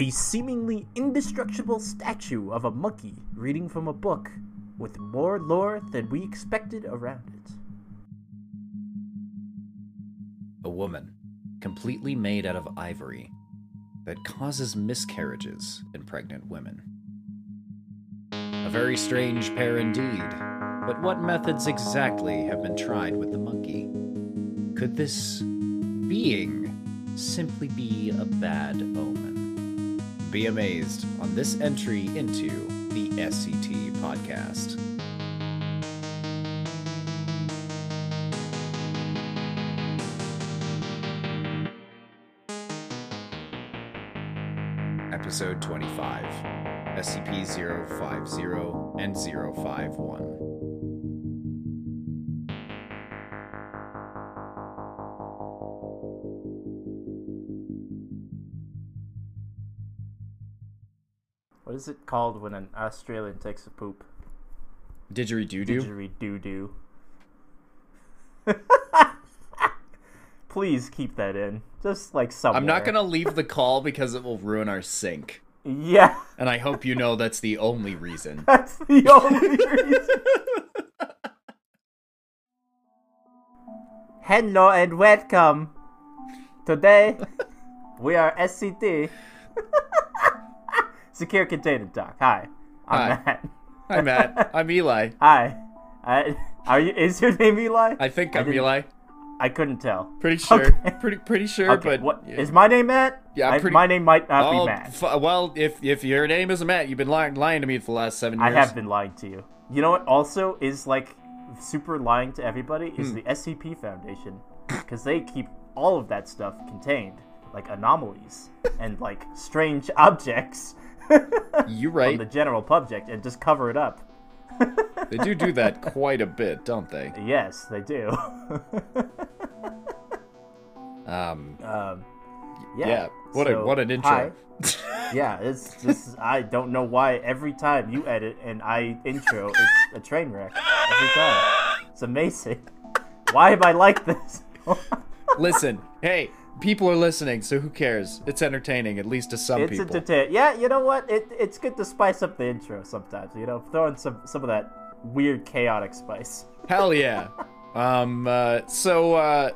A seemingly indestructible statue of a monkey reading from a book with more lore than we expected around it. A woman, completely made out of ivory, that causes miscarriages in pregnant women. A very strange pair indeed, but what methods exactly have been tried with the monkey? Could this being simply be a bad omen? Be amazed on this entry into the SCT podcast. Episode 25 SCP 050 and 051. Is it called when an Australian takes a poop? Didgeridoo doo? Didgeridoo doo. Please keep that in. Just like somewhere. I'm not gonna leave the call because it will ruin our sync. Yeah, And I hope you know that's the only reason. that's the only reason. Hello and welcome. Today we are SCT. Secure Containment Doc. Hi, I'm Hi. Matt. Hi Matt. I'm Eli. Hi. I, are you? Is your name Eli? I think I I'm Eli. I couldn't tell. Pretty sure. Okay. Pretty pretty sure, Okay, but what is my name Matt? Yeah, I'm I- pretty- my name might not Oh, be Matt. f- well, if if your name isn't Matt, you've been lying, lying to me for the last seven years. I have been lying to you. You know what? Also, is like super lying to everybody Hmm. is the SCP Foundation because they keep all of that stuff contained, like anomalies and like strange objects You from right. On the general public, and just cover it up. They do do that quite a bit, don't they? Yes, they do. Um, um, yeah. yeah. What a what an intro. Yeah, it's. Is, I don't know why every time you edit and I intro, it's a train wreck every time. It's amazing. Why am I like this? Listen, hey, people are listening, so who cares? It's entertaining, at least to some it's people. entertaining. Yeah, you know what? It, it's good to spice up the intro sometimes. You know, throw in some some of that weird chaotic spice. Hell yeah. Um, uh, so, uh,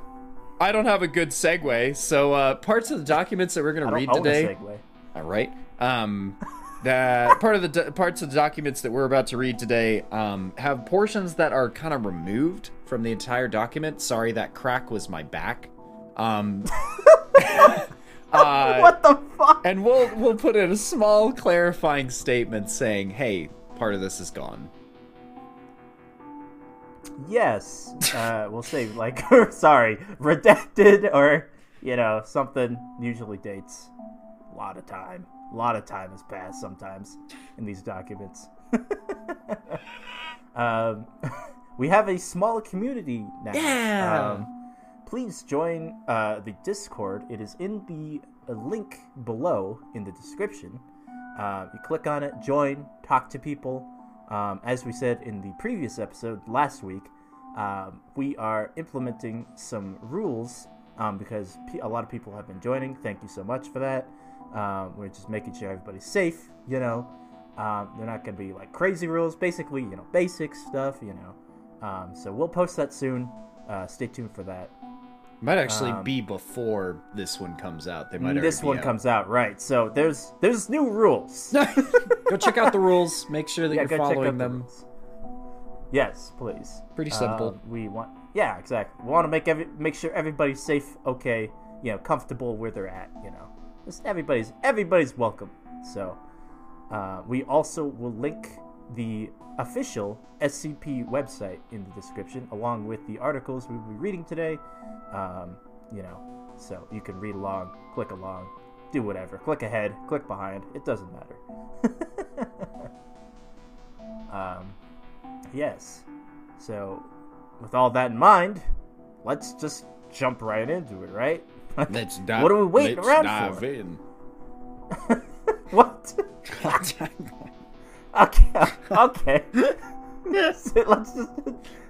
I don't have a good segue, so, uh, parts of the documents that we're gonna read own today. a segue. All right. Um, that part of the do- parts of the documents that we're about to read today um, have portions that are kind of removed from the entire document. Sorry, that crack was my back. Um, uh, What the fuck? and we'll we'll put in a small clarifying statement saying, "Hey, part of this is gone." Yes, uh, we'll say like sorry, redacted or you know something. Usually dates a lot of time. A lot of time has passed sometimes in these documents. um, we have a small community now. Yeah. Um, please join uh, the Discord. It is in the uh, link below in the description. Uh, you click on it, join, talk to people. Um, as we said in the previous episode last week, um, we are implementing some rules um, because a lot of people have been joining. Thank you so much for that. Um, we're just making sure everybody's safe. You know, um, they're not going to be like crazy rules. Basically, you know, basic stuff. You know, um, so we'll post that soon. Uh, stay tuned for that. Might actually Um, be before this one comes out. They might. this one out. comes out right. So there's there's new rules. Go check out the rules. Make sure that yeah, you're following out the them. Yes, please. Pretty simple. Uh, we want, yeah, exactly. We want to make every make sure everybody's safe, okay, you know, comfortable where they're at. You know, just everybody's everybody's welcome. So, uh, we also will link the official SCP website in the description, along with the articles we'll be reading today. Um, you know, so you can read along, click along, do whatever. Click ahead, click behind. It doesn't matter. um, yes. So, with all that in mind, let's just jump right into it, right? Let's dive. What are we waiting let's around dive for? in. what? Okay. Okay. yes. Let's just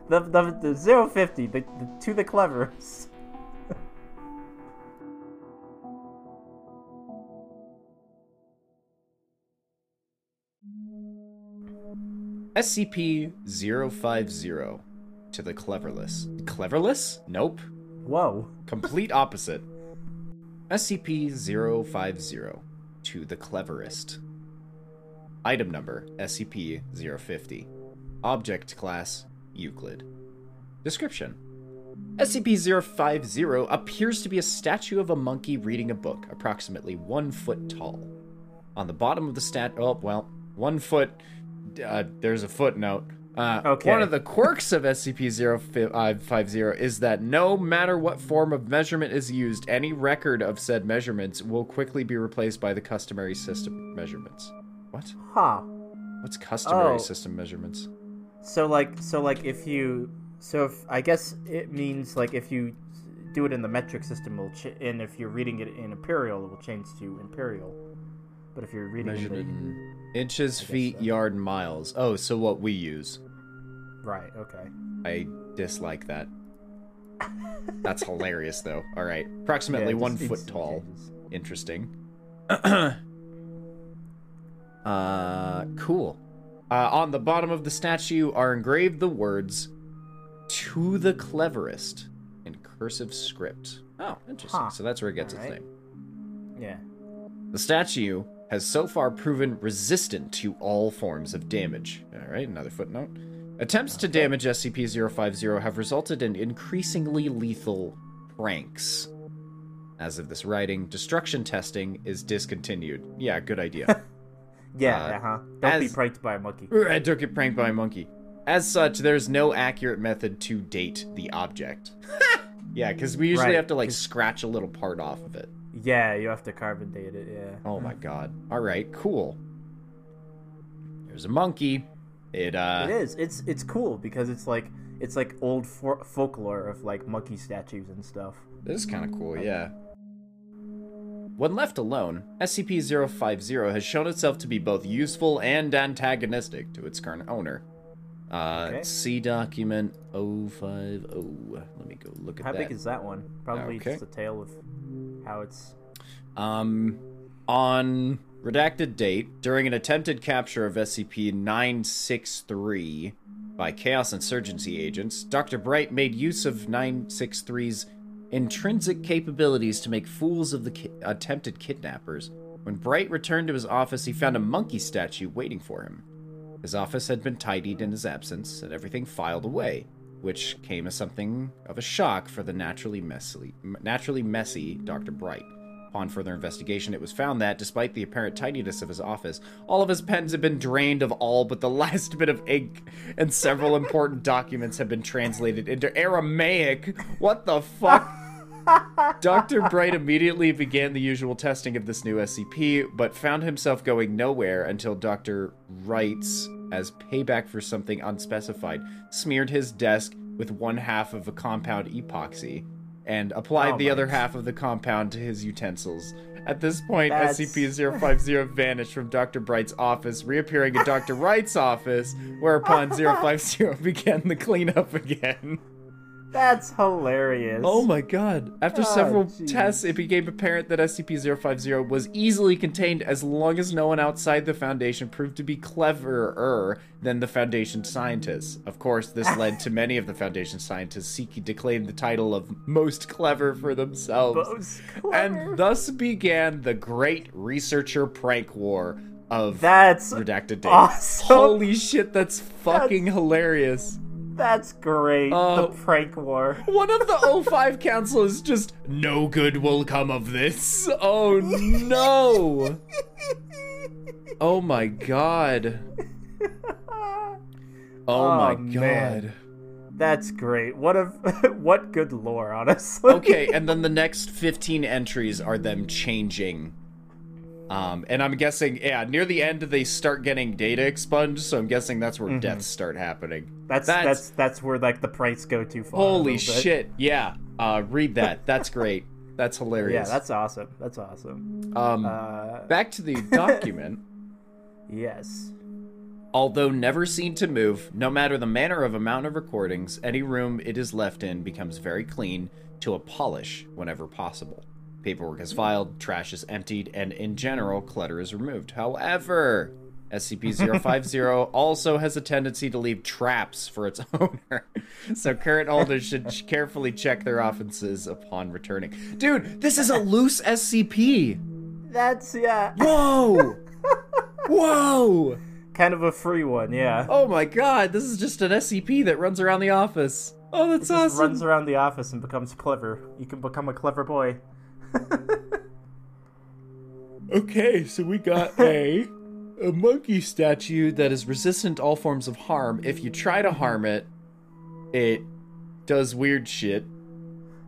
the the, the zero fifty the, the to the cleverest. SCP-050 to the cleverless. Cleverless? Nope. Whoa. Complete opposite. SCP-050 to the cleverest. Item number SCP-050. Object class Euclid. Description SCP-050 appears to be a statue of a monkey reading a book, approximately one foot tall. On the bottom of the stat, oh well, one foot. Uh, there's a footnote. Uh, Okay. One of the quirks of SCP-050 is that no matter what form of measurement is used, any record of said measurements will quickly be replaced by the customary system measurements. What? Huh. What's customary Oh. system measurements? So like so like if you so if I guess it means like if you do it in the metric system, it'll ch- and if you're reading it in imperial, it will change to imperial. But if you're reading Measured it in inches, feet, so. yard, miles. Oh, so what we use. right, okay. I dislike that. That's hilarious, though. All right, approximately Yeah, one foot needs some tall. changes. Interesting. uh, cool. Uh, on the bottom of the statue are engraved the words "To the cleverest" in cursive script. Oh, interesting. Huh. So that's where it gets its Alright. name. Yeah. The statue has so far proven resistant to all forms of damage. All right, another footnote. Attempts to damage SCP-050 have resulted in increasingly lethal pranks. As of this writing, destruction testing is discontinued. Yeah, good idea. Yeah, Uh, uh huh. Don't be pranked by a monkey. I don't get pranked by a monkey. As such, there's no accurate method to date the object. yeah, because we usually Right, have to like scratch a little part off of it. Yeah, you have to carbon date it, yeah. Oh my god. Alright, cool. There's a monkey. It, uh. It is. It's it's cool because it's like it's like old for- folklore of like monkey statues and stuff. This is kind of cool, yeah. When left alone, SCP 050 has shown itself to be both useful and antagonistic to its current owner. Uh, Okay. C document 050. Let me go look at How that. How big is that one? Probably Okay. just a tale of how it's Um, on redacted date, during an attempted capture of SCP 963 by Chaos Insurgency agents, Dr. Bright made use of 963's intrinsic capabilities to make fools of the ki- attempted kidnappers. When Bright returned to his office, he found a monkey statue waiting for him. His office had been tidied in his absence and everything filed away, which came as something of a shock for the naturally messy, naturally messy Dr. Bright. Upon further investigation, it was found that, despite the apparent tidiness of his office, all of his pens had been drained of all but the last bit of ink, and several important documents had been translated into Aramaic. What the fuck? Dr. Bright immediately began the usual testing of this new SCP, but found himself going nowhere until Dr. Rights, as payback for something unspecified, smeared his desk with one half of a compound epoxy and applied Oh the other God. half of the compound to his utensils. At this point, That's- SCP-050 vanished from Dr. Bright's office, reappearing in Dr. Rights' office, whereupon 050 began the cleanup again. That's hilarious. Oh my god. After Oh, several jeez. tests, it became apparent that SCP-050 was easily contained as long as no one outside the Foundation proved to be cleverer than the Foundation scientists. Of course, this led to many of the Foundation scientists seeking to claim the title of most clever for themselves. Most clever. And thus began the great researcher prank war of That's redacted date. awesome. Holy shit, that's fucking hilarious. That's great. Oh. the uh, prank war. One of the O5 council is just no good will come of this. Oh no. Oh my god. Oh, oh my Oh, man. god. That's great. What a what good lore, honestly. Okay, and then the next 15 entries are them changing. Um, and I'm guessing, yeah, near the end they start getting data expunged, so I'm guessing that's where deaths start happening. Mm-hmm. That's, that's that's where like the price go too far. holy shit. Yeah. Uh, read that. That's great. That's hilarious. Yeah, that's awesome. That's awesome. um Uh, back to the document. yes. Although never seen to move, no matter the manner of amount of recordings, any room it is left in becomes very clean to a polish whenever possible. Paperwork is filed, trash is emptied, and in general, clutter is removed. However, SCP-050 also has a tendency to leave traps for its owner, so current holders should carefully check their offices upon returning. Dude, this is a loose SCP. That's yeah. Whoa, whoa. kind of a free one, yeah. Oh my god, this is just an SCP that runs around the office. Oh, that's Just awesome. runs around the office and becomes clever. You can become a clever boy. Okay, so we got a a monkey statue that is resistant to all forms of harm. If you try to harm it, it does weird shit.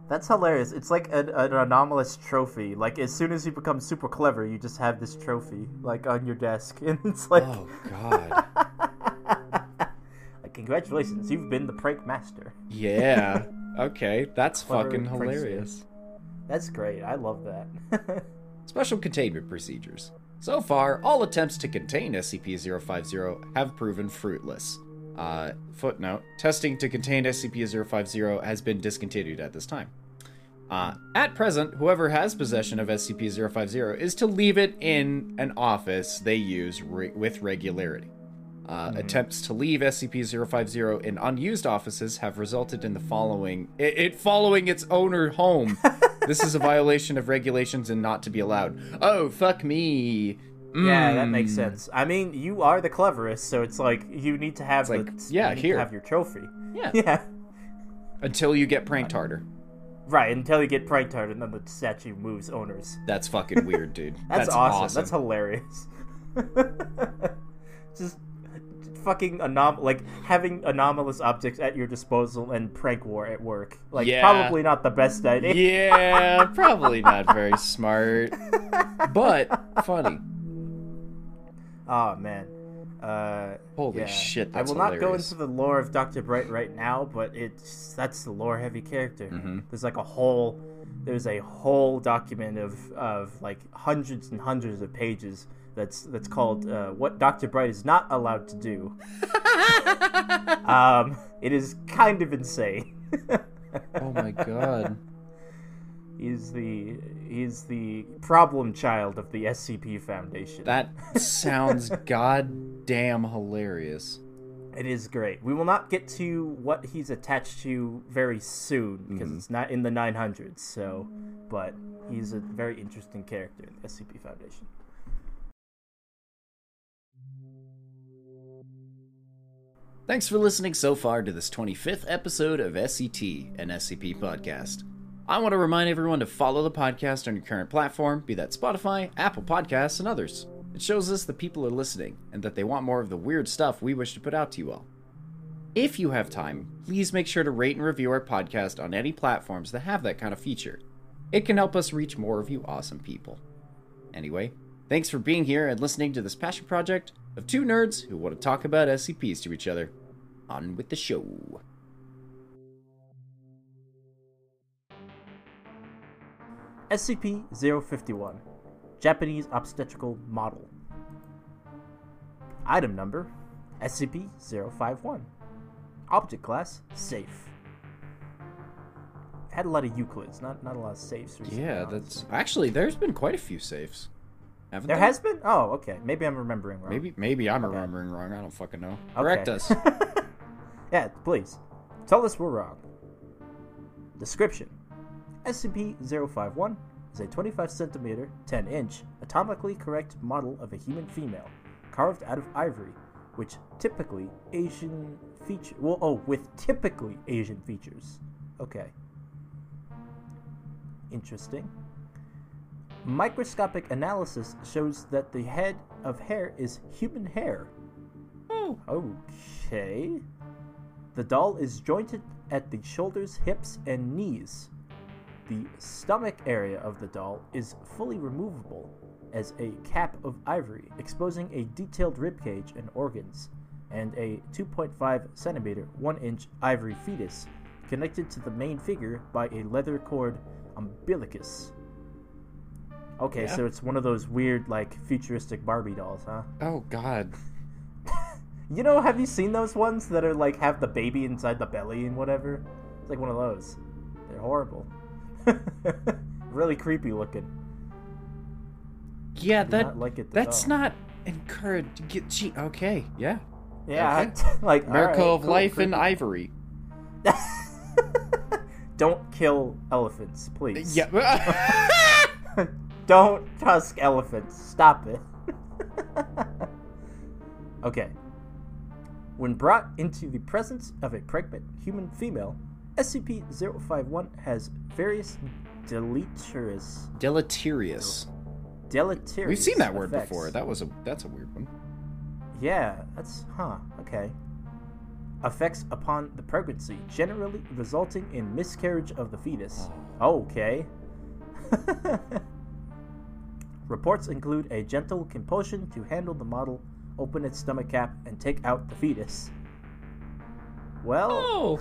That's hilarious. It's like an, an anomalous trophy. Like as soon as you become super clever, you just have this trophy like on your desk, and it's like, Oh god. like congratulations, you've been the prank master. Yeah. Okay, that's Clever fucking hilarious. That's great. I love that. Special containment procedures. So far, all attempts to contain SCP-050 have proven fruitless. Uh, footnote: Testing to contain SCP-050 has been discontinued at this time. Uh, at present, whoever has possession of SCP-050 is to leave it in an office they use re- with regularity. Uh, Attempts to leave SCP-050 in unused offices have resulted in the following: it, it following its owner home. this is a violation of regulations and not to be allowed. Oh fuck me! yeah, that makes Mm. sense. I mean, you are the cleverest, so it's like you need to have like, the yeah, you here. to have your trophy. Yeah. Yeah. Until you get pranked harder. Right, until you get pranked harder, and then the statue moves owners. That's fucking weird, dude. That's, awesome. That's hilarious. Just fucking anom like having anomalous objects at your disposal and prank war at work. Like Yeah. probably not the best idea. yeah, probably not very smart, but funny. Oh man. Uh, Holy yeah. shit, I will not go into the lore of Dr. Bright right now, but it's that's the lore heavy character. Mm-hmm. There's like a whole there's a whole document of of like hundreds and hundreds of pages that's that's called uh, what Dr. Bright is not allowed to do. um, it is kind of insane. Oh my god. he's the he's the problem child of the SCP Foundation. That sounds goddamn hilarious. It is great. We will not get to what he's attached to very soon because it's not in the 900s. So, but he's a very interesting character in the SCP Foundation. Thanks for listening so far to this 25th episode of SCT, an SCP podcast. I want to remind everyone to follow the podcast on your current platform, be that Spotify, Apple Podcasts, and others. It shows us that people are listening and that they want more of the weird stuff we wish to put out to you all. If you have time, please make sure to rate and review our podcast on any platforms that have that kind of feature. It can help us reach more of you awesome people. Anyway, thanks for being here and listening to this passion project of two nerds who want to talk about SCPs to each other. On with the show. SCP 051 Japanese Obstetrical Model. Item number SCP 051. Object class Safe. Had a lot of Euclids, not not a lot of safes. recently, Yeah, honestly. that's actually there's been quite a few safes. Haven't There has been? Oh, okay. Maybe I'm remembering wrong. Maybe maybe I'm remembering wrong. I don't fucking know. Okay. Correct us. yeah, please. Tell us we're wrong. Description SCP 051 is a 25 centimeter, 10 inch, atomically correct model of a human female, carved out of ivory, which typically Asian feature. Well, oh, with typically Asian features. Okay. Interesting. Microscopic analysis shows that the head of hair is human hair. oh, Okay. The doll is jointed at the shoulders, hips, and knees. The stomach area of the doll is fully removable as a cap of ivory, exposing a detailed ribcage and organs, and a 2.5 centimeter, 1 inch ivory fetus connected to the main figure by a leather cord umbilicus. Okay, Yeah. so it's one of those weird, like, futuristic Barbie dolls, huh? Oh God. You know, have you seen those ones that are like have the baby inside the belly and whatever? It's like one of those. They're horrible. really creepy looking. Yeah, that not like it that's all. not encouraged. Get, gee, okay, yeah. Yeah, like Miracle alright, of cool, life in creepy. ivory. Don't kill elephants, please. Yeah. Don't tusk elephants. Stop it. okay. When brought into the presence of a pregnant human female, SCP-051 has various deleterious, Deleterious. deleterious. We've seen that word effects. before. That was a that's a weird one. Yeah, that's huh. Okay. Effects upon the pregnancy, generally resulting in miscarriage of the fetus. Oh. Okay. Reports include a gentle compulsion to handle the model, open its stomach cap, and take out the fetus. Well, Oh.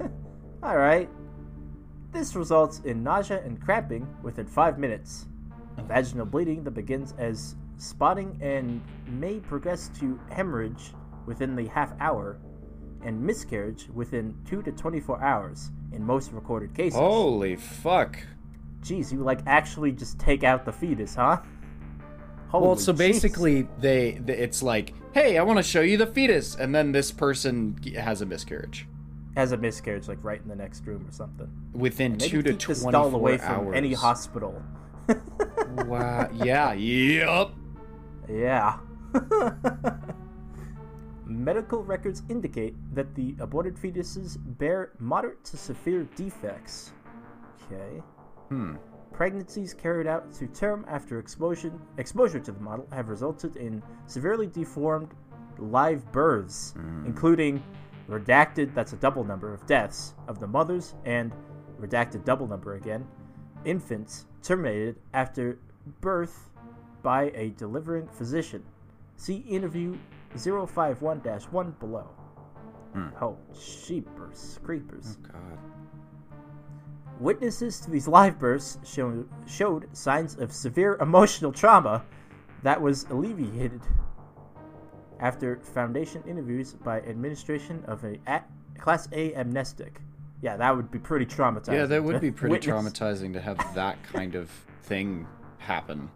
all right. This results in nausea and cramping within five minutes. Oh. Vaginal bleeding that begins as spotting and may progress to hemorrhage within the half hour, and miscarriage within 2 to 24 hours in most recorded cases. Holy fuck. Jeez, you like actually just take out the fetus, huh? Holy well, so jeez. basically, they, they it's like, hey, I want to show you the fetus, and then this person has a miscarriage has a miscarriage like right in the next room or something. within Maybe two to keep this twenty doll away hours. from any hospital. wow. Yeah. Yep. Yeah. Medical records indicate that the aborted fetuses bear moderate to severe defects. Okay. Hmm. Pregnancies carried out to term after exposure exposure to the model have resulted in severely deformed live births, including redacted that's a double number of deaths of the mothers and redacted double number again infants terminated after birth by a delivering physician. See interview 051-1 below. Oh, sheepers, creepers. God. Witnesses to these live births show, showed signs of severe emotional trauma that was alleviated after foundation interviews by administration of a, a class A amnestic. Yeah, that would be pretty traumatizing. Yeah, that would be pretty traumatizing to have that kind of thing happen.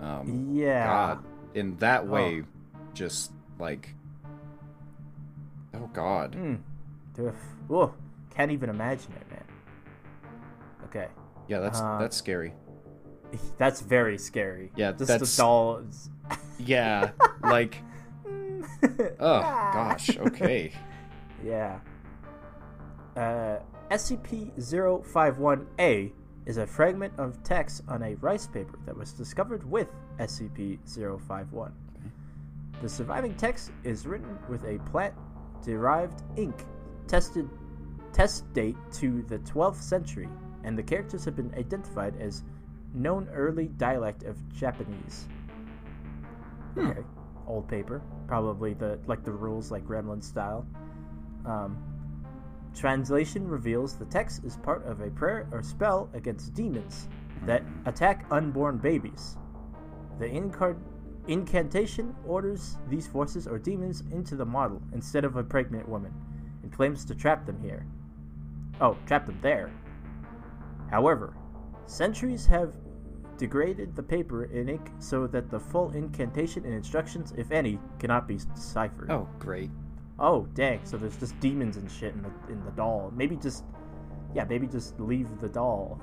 Um, Yeah. God, in that way, just like, oh God. Mm. Whoa, can't even imagine it, man. Okay, Yeah, that's Uh, that's scary. that's very scary. Yeah, just that's- the doll. Yeah, like, oh gosh. Okay. Yeah. Uh, SCP-051-A is a fragment of text on a rice paper that was discovered with SCP-051. The surviving text is written with a plant-derived ink tested test date to the 12th century, and the characters have been identified as known early dialect of Japanese. Okay, old paper, probably the like the rules like Gremlin style. Um, translation reveals the text is part of a prayer or spell against demons that attack unborn babies. The incar- incantation orders these forces or demons into the model instead of a pregnant woman and claims to trap them here. Oh, trap them there. However, centuries have degraded the paper in ink so that the full incantation and instructions, if any, cannot be deciphered. Oh, great. Oh, dang! So there's just demons and shit in the in the doll. Maybe just, yeah, maybe just leave the doll.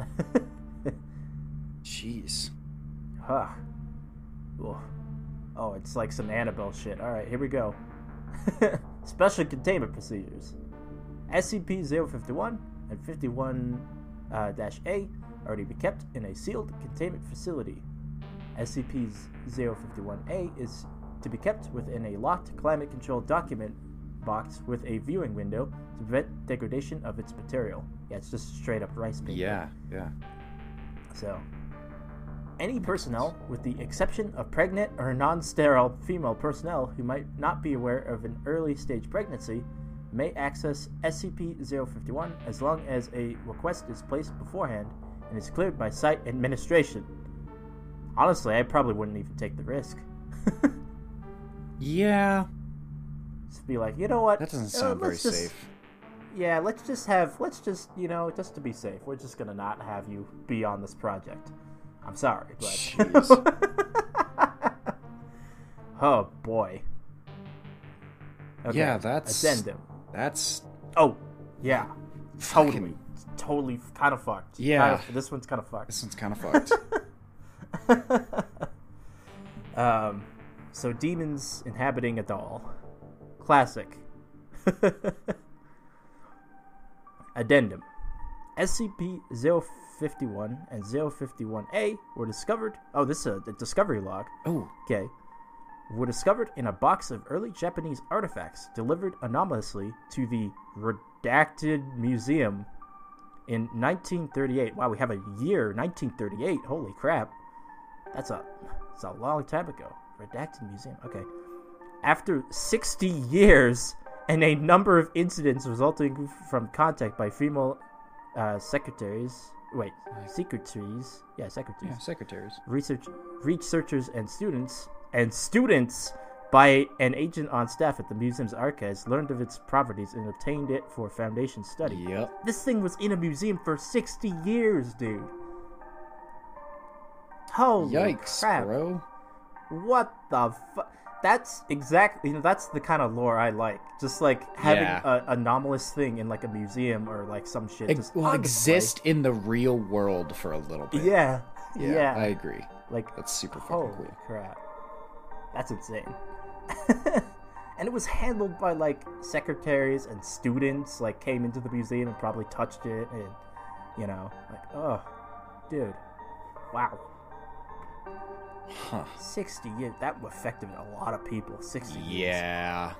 Jeez. huh. Ugh. Oh, it's like some Annabelle shit. All right, here we go. Special containment procedures. SCP-051 and 51 uh, dash A are to be kept in a sealed containment facility. SCP-051-A is to be kept within a locked climate-controlled document box with a viewing window to prevent degradation of its material. Yeah, it's just straight up rice paper. Yeah, yeah. So, any personnel, with the exception of pregnant or non sterile female personnel who might not be aware of an early stage pregnancy, may access SCP 051 as long as a request is placed beforehand and is cleared by site administration. Honestly, I probably wouldn't even take the risk. Yeah, Just be like, you know what? that doesn't uh, sound very just- safe. Yeah, let's just have, let's just, you know, just to be safe, we're just gonna not have you be on this project. I'm sorry, but. Jeez. oh boy. Okay. Yeah, that's- addendum. That's Oh, yeah, totally, totally, kind of fucked. Yeah. Kinda- this one's kind of fucked. this one's kind of fucked. um, so demons inhabiting a doll. Classic. Addendum. SCP-051 and 051-A were discovered... Oh, this is a, a discovery log. oh, Okay. Were discovered in a box of early Japanese artifacts delivered anomalously to the Redacted Museum in 1938. Wow, we have a year, 1938. Holy crap. That's a that's a long time ago. Redacted Museum. Okay. After 60 years and a number of incidents resulting from contact by female uh, secretaries. Wait, secretaries. Yeah, secretaries yeah, secretaries. research researchers and students and students by an agent on staff at the museum's archives learned of its properties and obtained it for foundation study. Yep. This thing was in a museum for 60 years, dude. Holy Yikes, crap. bro. What the fuck? That's exactly, you know, that's the kind of lore I like. Just like having Yeah. a anomalous thing in like a museum or like some shit. Ex- just well, exist in the real world for a little bit. Yeah. yeah, Yeah. I agree. like That's super fucking cool. crap. That's insane. and it was handled by like secretaries and students, like came into the museum and probably touched it and you know, like, oh dude. Wow. Huh. Sixty years that affected a lot of people. Sixty years. Yeah.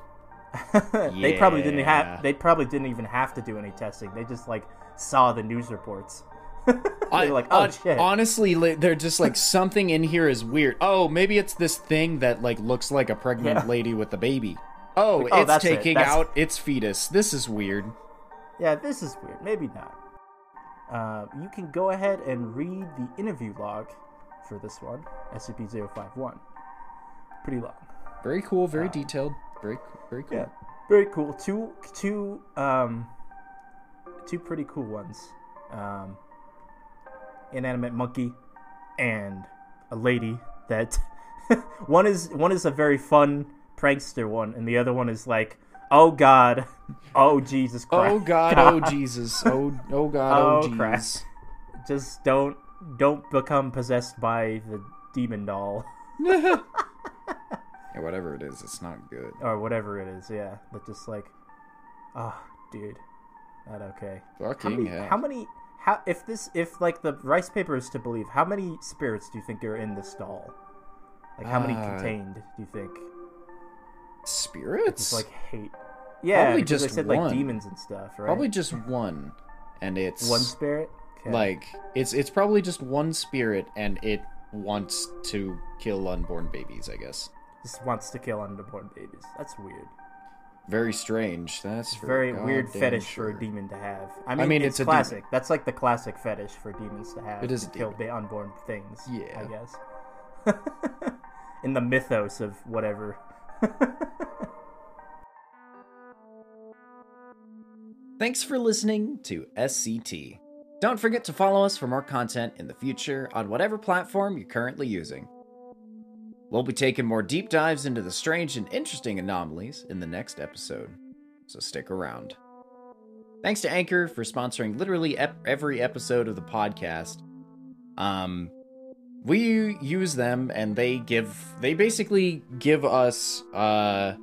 they probably didn't have they probably didn't even have to do any testing. They just like saw the news reports. I, like, oh shit. Honestly, they're just like something in here is weird. Oh, maybe it's this thing that like looks like a pregnant Yeah. lady with a baby. Oh, oh, it's that's it. taking out its fetus. This is weird. Yeah, this is weird. Maybe not. Uh, you can go ahead and read the interview log for this one, SCP-051. Pretty long. Very cool. Very Uh, detailed. Very very cool. Yeah, very cool. Two, two, um, two pretty cool ones. Um, inanimate monkey and a lady that one is one is a very fun prankster one, and the other one is like, oh god, oh Jesus oh Christ, Oh God! Oh Jesus! Oh oh God! Oh, Oh, crap. jeez! just don't don't become possessed by the demon doll yeah, whatever it is, it's not good. or whatever it is. Yeah, but just like, oh, dude, not okay. How many, hell. how many? How if this if like the rice paper is to believe? How many spirits do you think are in this doll? Like how many Uh, contained? Do you think? Spirits? Like hate. Yeah, Probably because just they said one. like demons and stuff, right? Probably just one, and it's one spirit. Okay. like it's it's probably just one spirit, and it wants to kill unborn babies. I guess. just wants to kill unborn babies. That's weird. Very strange. That's for very weird fetish sure. for a demon to have. I mean, mean, it's, it's a demon. classic. That's like the classic fetish for demons to have. It is to a kill the unborn things. Yeah. I guess. In the mythos of whatever. Thanks for listening to SCT. Don't forget to follow us for more content in the future on whatever platform you're currently using. We'll be taking more deep dives into the strange and interesting anomalies in the next episode, so stick around. Thanks to Anchor for sponsoring literally ep- every episode of the podcast. Um, we use them and they give they basically give us uh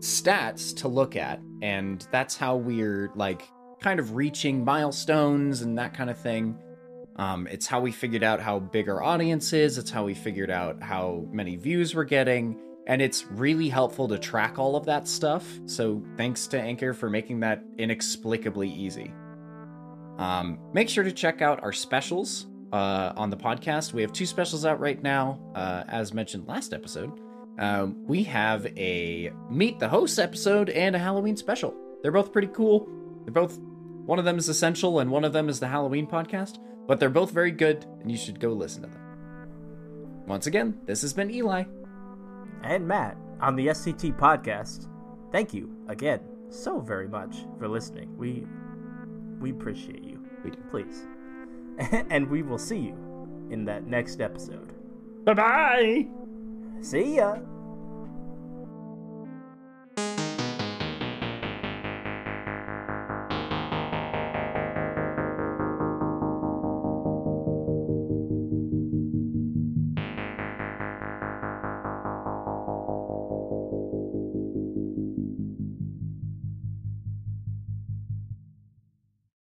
stats to look at and that's how we're like kind of reaching milestones and that kind of thing um, it's how we figured out how big our audience is it's how we figured out how many views we're getting and it's really helpful to track all of that stuff. So thanks to Anchor for making that inexplicably easy. Um, make sure to check out our specials uh, on the podcast. We have two specials out right now, uh, as mentioned last episode. Um, we have a Meet the Host episode and a Halloween special. They're both pretty cool. They're both, one of them is Essential and one of them is the Halloween podcast, but they're both very good and you should go listen to them. Once again, this has been Eli. And Matt on the SCT podcast. Thank you again so very much for listening. We we appreciate you. We do. Please. and we will see you in that next episode. Bye bye! See ya!